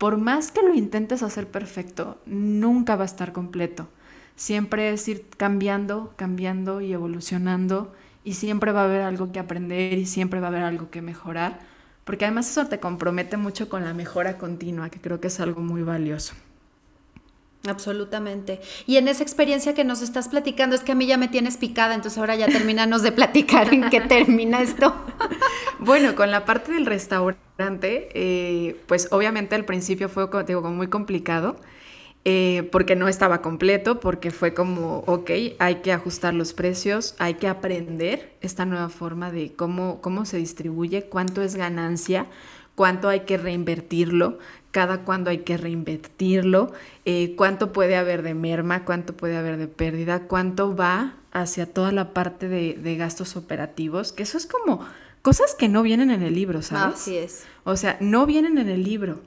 Speaker 3: por más que lo intentes hacer perfecto, nunca va a estar completo. Siempre es ir cambiando, cambiando y evolucionando y siempre va a haber algo que aprender y siempre va a haber algo que mejorar, porque además eso te compromete mucho con la mejora continua, que creo que es algo muy valioso.
Speaker 2: Absolutamente. Y en esa experiencia que nos estás platicando, es que a mí ya me tienes picada, entonces ahora ya terminanos de platicar en qué termina esto. <laughs>
Speaker 3: bueno, con la parte del restaurante, eh, pues obviamente al principio fue, digo, muy complicado. eh, porque no estaba completo, porque fue como, ok, hay que ajustar los precios, hay que aprender esta nueva forma de cómo, cómo se distribuye, cuánto es ganancia, cuánto hay que reinvertirlo, cada cuándo hay que reinvertirlo, eh, cuánto puede haber de merma, cuánto puede haber de pérdida, cuánto va hacia toda la parte de, de gastos operativos, que eso es como cosas que no vienen en el libro, ¿sabes?
Speaker 2: Así es.
Speaker 3: O sea, no vienen en el libro.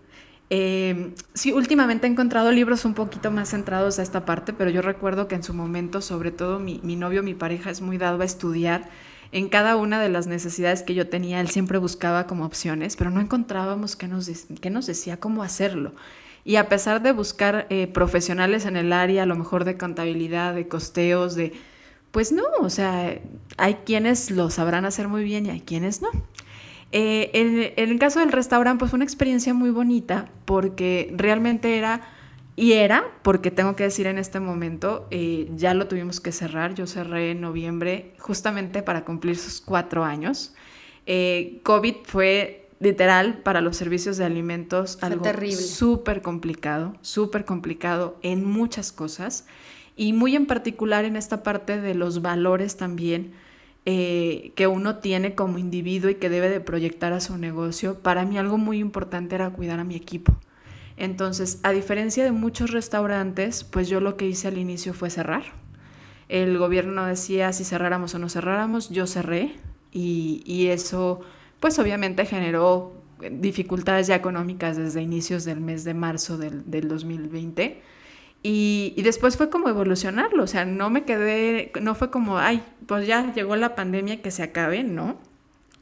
Speaker 3: Eh, sí, últimamente he encontrado libros un poquito más centrados a esta parte, pero yo recuerdo que en su momento, sobre todo mi, mi novio, mi pareja, es muy dado a estudiar en cada una de las necesidades que yo tenía, él siempre buscaba como opciones, pero no encontrábamos qué nos, qué nos decía cómo hacerlo. Y a pesar de buscar eh, profesionales en el área, a lo mejor de contabilidad, de costeos, de... Pues no, o sea, hay quienes lo sabrán hacer muy bien y hay quienes no. Eh, en, en, el caso del restaurante, pues fue una experiencia muy bonita porque realmente era, y era, porque tengo que decir en este momento, eh, ya lo tuvimos que cerrar, yo cerré en noviembre justamente para cumplir sus cuatro años. Eh, COVID fue literal para los servicios de alimentos
Speaker 2: fue
Speaker 3: algo
Speaker 2: terrible.
Speaker 3: súper complicado, súper complicado en muchas cosas y muy en particular en esta parte de los valores también eh, que uno tiene como individuo y que debe de proyectar a su negocio, para mí algo muy importante era cuidar a mi equipo. Entonces, a diferencia de muchos restaurantes, pues yo lo que hice al inicio fue cerrar. El gobierno decía si cerráramos o no cerráramos, yo cerré y, y eso pues obviamente generó dificultades ya económicas desde inicios del mes de marzo del, del 2020 y, y, después fue como evolucionarlo, o sea, no me quedé, no fue como, ay, pues ya llegó la pandemia que se acabe, ¿no?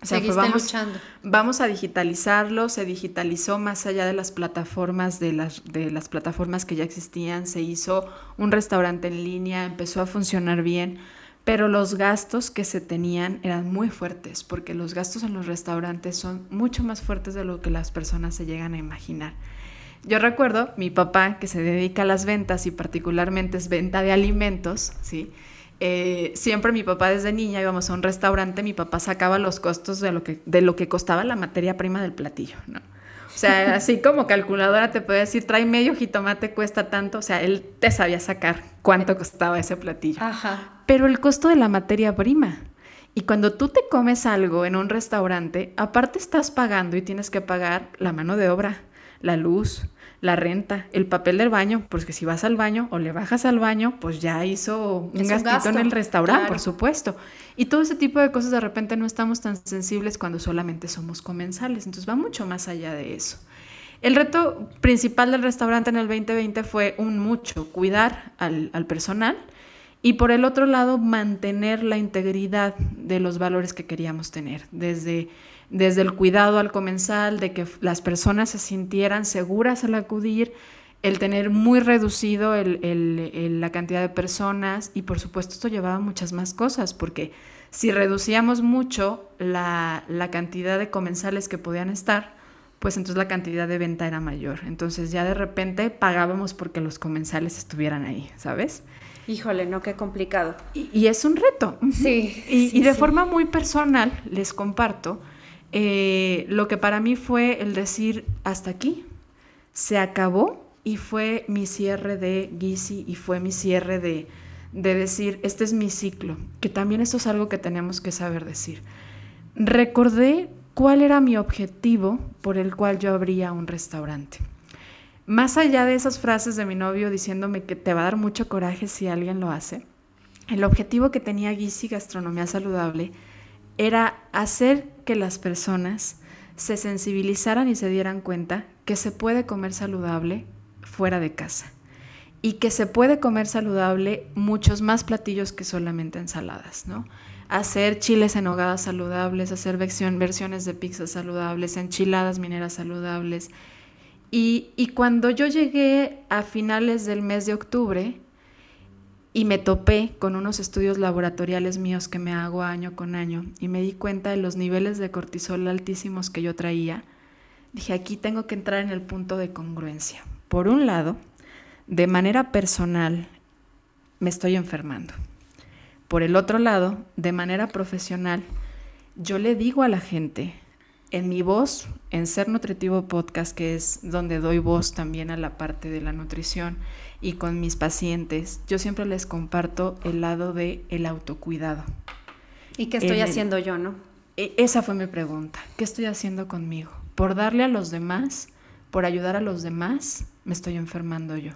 Speaker 2: O sea, Seguiste vamos, luchando.
Speaker 3: Vamos a digitalizarlo, se digitalizó más allá de las plataformas, de las, de las plataformas que ya existían, se hizo un restaurante en línea, empezó a funcionar bien, pero los gastos que se tenían eran muy fuertes, porque los gastos en los restaurantes son mucho más fuertes de lo que las personas se llegan a imaginar. Yo recuerdo mi papá que se dedica a las ventas y particularmente es venta de alimentos, ¿sí? Eh, siempre mi papá desde niña íbamos a un restaurante, mi papá sacaba los costos de lo que, de lo que costaba la materia prima del platillo, ¿no? O sea, <laughs> así como calculadora te puede decir, trae medio jitomate, cuesta tanto, o sea, él te sabía sacar cuánto costaba ese platillo.
Speaker 2: Ajá.
Speaker 3: Pero el costo de la materia prima. Y cuando tú te comes algo en un restaurante, aparte estás pagando y tienes que pagar la mano de obra, la luz, la renta, el papel del baño, porque si vas al baño o le bajas al baño, pues ya hizo un
Speaker 2: Es un
Speaker 3: gastito
Speaker 2: gasto,
Speaker 3: en el restaurante,
Speaker 2: claro.
Speaker 3: por supuesto. Y todo ese tipo de cosas de repente no estamos tan sensibles cuando solamente somos comensales, entonces va mucho más allá de eso. El reto principal del restaurante en el 2020 fue un mucho, cuidar al, al personal y por el otro lado mantener la integridad de los valores que queríamos tener, desde desde el cuidado al comensal, de que las personas se sintieran seguras al acudir, el tener muy reducido el, el, el, la cantidad de personas y por supuesto esto llevaba muchas más cosas, porque si reducíamos mucho la, la cantidad de comensales que podían estar, pues entonces la cantidad de venta era mayor. Entonces ya de repente pagábamos porque los comensales estuvieran ahí, ¿sabes?
Speaker 2: Híjole, no, qué complicado.
Speaker 3: Y, y es un reto.
Speaker 2: Sí.
Speaker 3: Y,
Speaker 2: sí,
Speaker 3: y de
Speaker 2: sí.
Speaker 3: forma muy personal les comparto eh, lo que para mí fue el decir hasta aquí, se acabó y fue mi cierre de Gizi y fue mi cierre de, de decir, este es mi ciclo, que también esto es algo que tenemos que saber decir. Recordé cuál era mi objetivo por el cual yo abría un restaurante. Más allá de esas frases de mi novio diciéndome que te va a dar mucho coraje si alguien lo hace, el objetivo que tenía Gizi Gastronomía Saludable era hacer que las personas se sensibilizaran y se dieran cuenta que se puede comer saludable fuera de casa y que se puede comer saludable muchos más platillos que solamente ensaladas, ¿no? Hacer chiles en hogada saludables, hacer versiones de pizzas saludables, enchiladas mineras saludables. Y, y cuando yo llegué a finales del mes de octubre, y me topé con unos estudios laboratoriales míos que me hago año con año y me di cuenta de los niveles de cortisol altísimos que yo traía, dije, aquí tengo que entrar en el punto de congruencia. Por un lado, de manera personal, me estoy enfermando. Por el otro lado, de manera profesional, yo le digo a la gente, en mi voz, en Ser Nutritivo Podcast, que es donde doy voz también a la parte de la nutrición y con mis pacientes, yo siempre les comparto el lado de el autocuidado.
Speaker 2: ¿Y qué estoy haciendo yo, no?
Speaker 3: E, esa fue mi pregunta. ¿Qué estoy haciendo conmigo? Por darle a los demás, por ayudar a los demás, me estoy enfermando yo.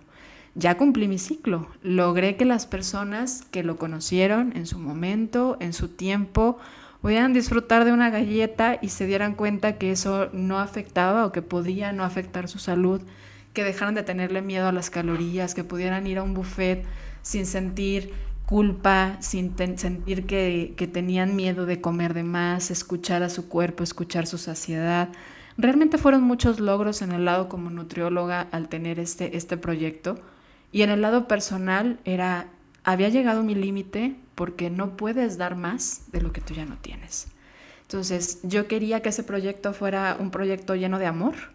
Speaker 3: Ya cumplí mi ciclo. Logré que las personas que lo conocieron en su momento, en su tiempo, pudieran disfrutar de una galleta y se dieran cuenta que eso no afectaba o que podía no afectar su salud, que dejaran de tenerle miedo a las calorías, que pudieran ir a un buffet sin sentir culpa, sin sentir que, que, tenían miedo de comer de más, escuchar a su cuerpo, escuchar su saciedad. Realmente fueron muchos logros en el lado como nutrióloga al tener este, este proyecto. Y en el lado personal era, había llegado mi límite, porque no puedes dar más de lo que tú ya no tienes. Entonces yo quería que ese proyecto fuera un proyecto lleno de amor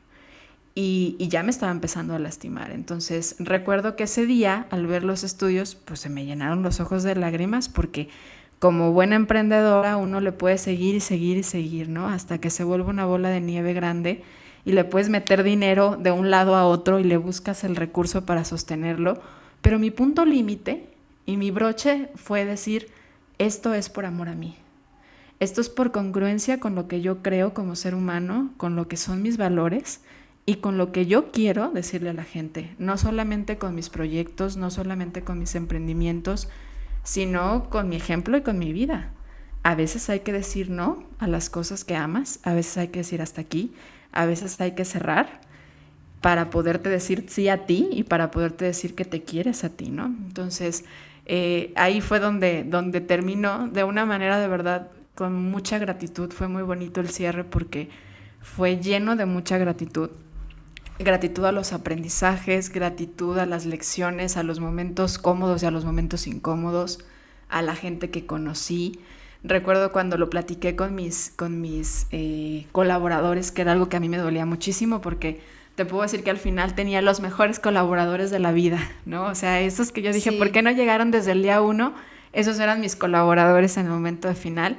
Speaker 3: y, ya me estaba empezando a lastimar. Entonces recuerdo que ese día al ver los estudios pues se me llenaron los ojos de lágrimas porque como buena emprendedora uno le puede seguir y seguir y seguir, ¿no? Hasta que se vuelve una bola de nieve grande y le puedes meter dinero de un lado a otro y le buscas el recurso para sostenerlo. Pero mi punto límite y mi broche fue decir, esto es por amor a mí. Esto es por congruencia con lo que yo creo como ser humano, con lo que son mis valores y con lo que yo quiero decirle a la gente, no solamente con mis proyectos, no solamente con mis emprendimientos, sino con mi ejemplo y con mi vida. A veces hay que decir no a las cosas que amas, a veces hay que decir hasta aquí, a veces hay que cerrar para poderte decir sí a ti y para poderte decir que te quieres a ti, ¿no? Entonces, eh, ahí fue donde, donde terminó de una manera de verdad con mucha gratitud. Fue muy bonito el cierre porque fue lleno de mucha gratitud. Gratitud a los aprendizajes, gratitud a las lecciones, a los momentos cómodos y a los momentos incómodos, a la gente que conocí. Recuerdo cuando lo platiqué con mis, con mis eh, colaboradores, que era algo que a mí me dolía muchísimo porque te puedo decir que al final tenía los mejores colaboradores de la vida, ¿no? O sea, esos que yo dije, ¿por qué no llegaron desde el día uno? Esos eran mis colaboradores en el momento de final.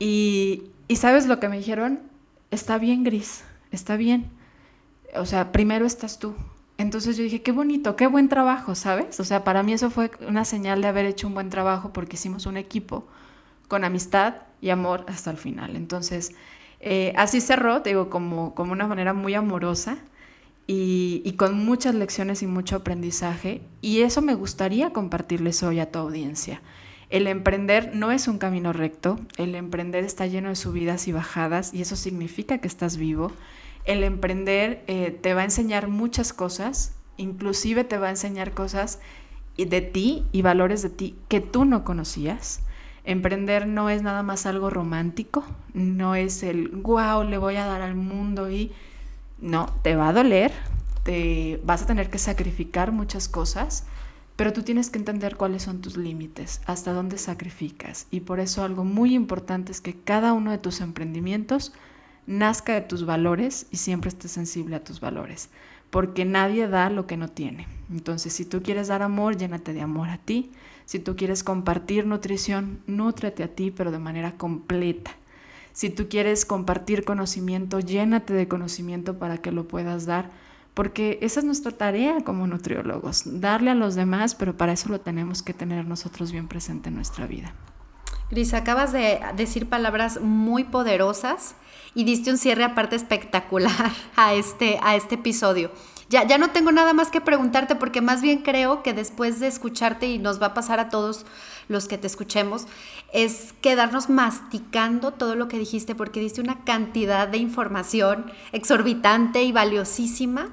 Speaker 3: Y, y ¿sabes lo que me dijeron? Está bien, Gris, está bien. O sea, primero estás tú. Entonces yo dije, qué bonito, qué buen trabajo, ¿sabes? O sea, para mí eso fue una señal de haber hecho un buen trabajo porque hicimos un equipo con amistad y amor hasta el final. Entonces, eh, así cerró, te digo, como, como una manera muy amorosa y, con muchas lecciones y mucho aprendizaje. Y eso me gustaría compartirles hoy a tu audiencia. El emprender no es un camino recto, el emprender está lleno de subidas y bajadas y eso significa que estás vivo. El emprender eh, te va a enseñar muchas cosas, inclusive te va a enseñar cosas de ti y valores de ti que tú no conocías. Emprender no es nada más algo romántico, no es el wow, le voy a dar al mundo y no, te va a doler, te vas a tener que sacrificar muchas cosas, pero tú tienes que entender cuáles son tus límites, hasta dónde sacrificas. Y por eso algo muy importante es que cada uno de tus emprendimientos nazca de tus valores y siempre estés sensible a tus valores, porque nadie da lo que no tiene. Entonces, si tú quieres dar amor, llénate de amor a ti. Si tú quieres compartir nutrición, nútrete a ti, pero de manera completa. Si tú quieres compartir conocimiento, llénate de conocimiento para que lo puedas dar, porque esa es nuestra tarea como nutriólogos, darle a los demás, pero para eso lo tenemos que tener nosotros bien presente en nuestra vida.
Speaker 2: Gris, acabas de decir palabras muy poderosas y diste un cierre aparte espectacular <laughs> a este, a este episodio. Ya, ya no tengo nada más que preguntarte porque más bien creo que después de escucharte y nos va a pasar a todos los que te escuchemos, es quedarnos masticando todo lo que dijiste porque diste una cantidad de información exorbitante y valiosísima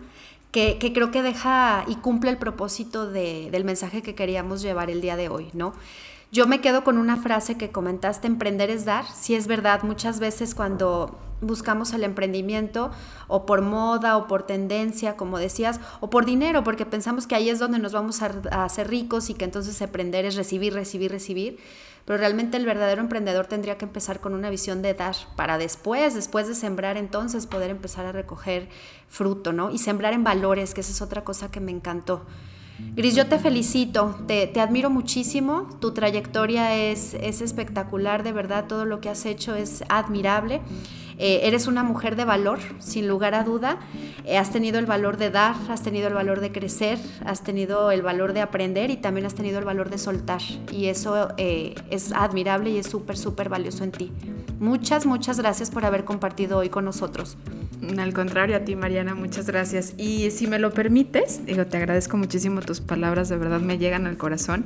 Speaker 2: que, creo que deja y cumple el propósito del mensaje que queríamos llevar el día de hoy, ¿no? Yo me quedo con una frase que comentaste, emprender es dar. Sí es verdad, muchas veces cuando buscamos el emprendimiento o por moda o por tendencia, como decías, o por dinero, porque pensamos que ahí es donde nos vamos a, hacer ricos y que entonces emprender es recibir, recibir, recibir. Pero realmente el verdadero emprendedor tendría que empezar con una visión de dar para después, después de sembrar, entonces poder empezar a recoger fruto, ¿no? Y sembrar en valores, que esa es otra cosa que me encantó. Gris, yo te felicito, te, admiro muchísimo, tu trayectoria es, es, espectacular, de verdad, todo lo que has hecho es admirable. Eh, eres una mujer de valor, sin lugar a duda. Eh, has tenido el valor de dar, has tenido el valor de crecer, has tenido el valor de aprender y también has tenido el valor de soltar. Y eso eh, es admirable y es súper, súper valioso en ti. Muchas, muchas gracias por haber compartido hoy con nosotros.
Speaker 3: Al contrario, a ti, Mariana, muchas gracias. Y si me lo permites, digo, te agradezco muchísimo tus palabras, de verdad me llegan al corazón.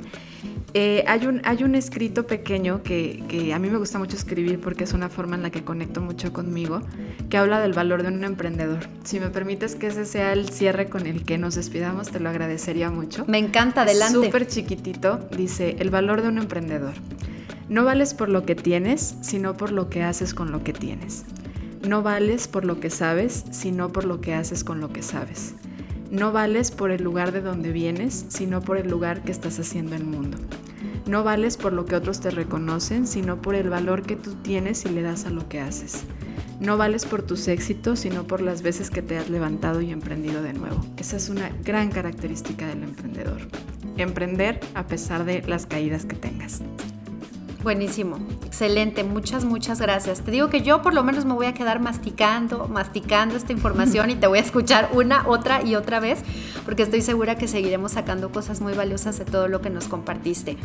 Speaker 3: Eh, hay, un, hay un escrito pequeño que, que, a mí me gusta mucho escribir porque es una forma en la que conecto mucho conmigo, que habla del valor de un emprendedor. Si me permites que ese sea el cierre con el que nos despidamos, te lo agradecería mucho.
Speaker 2: Me encanta, adelante.
Speaker 3: Súper chiquitito, dice, el valor de un emprendedor. No vales por lo que tienes, sino por lo que haces con lo que tienes. No vales por lo que sabes, sino por lo que haces con lo que sabes. No vales por el lugar de donde vienes, sino por el lugar que estás haciendo en el mundo. No vales por lo que otros te reconocen, sino por el valor que tú tienes y le das a lo que haces. No vales por tus éxitos, sino por las veces que te has levantado y emprendido de nuevo. Esa es una gran característica del emprendedor. Emprender a pesar de las caídas que tengas.
Speaker 2: Buenísimo, excelente, muchas, muchas gracias. Te digo que yo por lo menos me voy a quedar masticando, masticando esta información y te voy a escuchar una, otra y otra vez, porque estoy segura que seguiremos sacando cosas muy valiosas de todo lo que nos compartiste.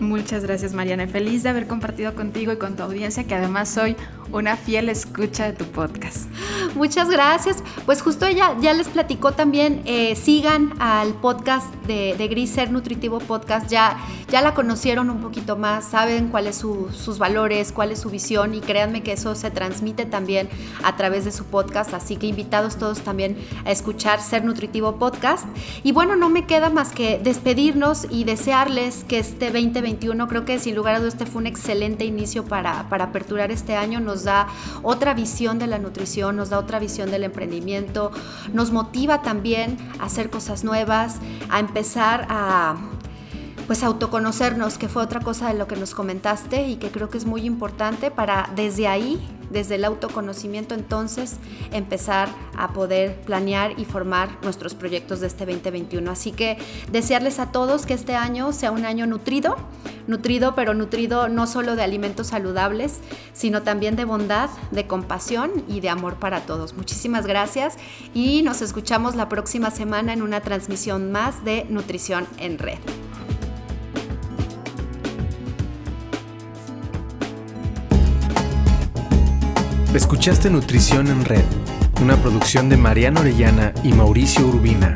Speaker 3: Muchas gracias Mariana, feliz de haber compartido contigo y con tu audiencia, que además soy una fiel escucha de tu podcast.
Speaker 2: Muchas gracias. Pues justo ella ya les platicó también, eh, sigan al podcast de, de Gris Ser Nutritivo Podcast, ya, ya la conocieron un poquito más, saben cuáles son sus valores, cuál es su visión y créanme que eso se transmite también a través de su podcast, así que invitados todos también a escuchar Ser Nutritivo Podcast. Y bueno, no me queda más que despedirnos y desearles que este 2021, creo que sin lugar a dudas este fue un excelente inicio para, para aperturar este año, nos da otra visión de la nutrición, nos da otra visión del emprendimiento, nos motiva también a hacer cosas nuevas, a empezar a pues autoconocernos, que fue otra cosa de lo que nos comentaste y que creo que es muy importante para desde ahí desde el autoconocimiento entonces empezar a poder planear y formar nuestros proyectos de este 2021. Así que desearles a todos que este año sea un año nutrido, nutrido pero nutrido no solo de alimentos saludables, sino también de bondad, de compasión y de amor para todos. Muchísimas gracias y nos escuchamos la próxima semana en una transmisión más de Nutrición en Red.
Speaker 1: Escuchaste Nutrición en Red, una producción de Mariana Orellana y Mauricio Urbina.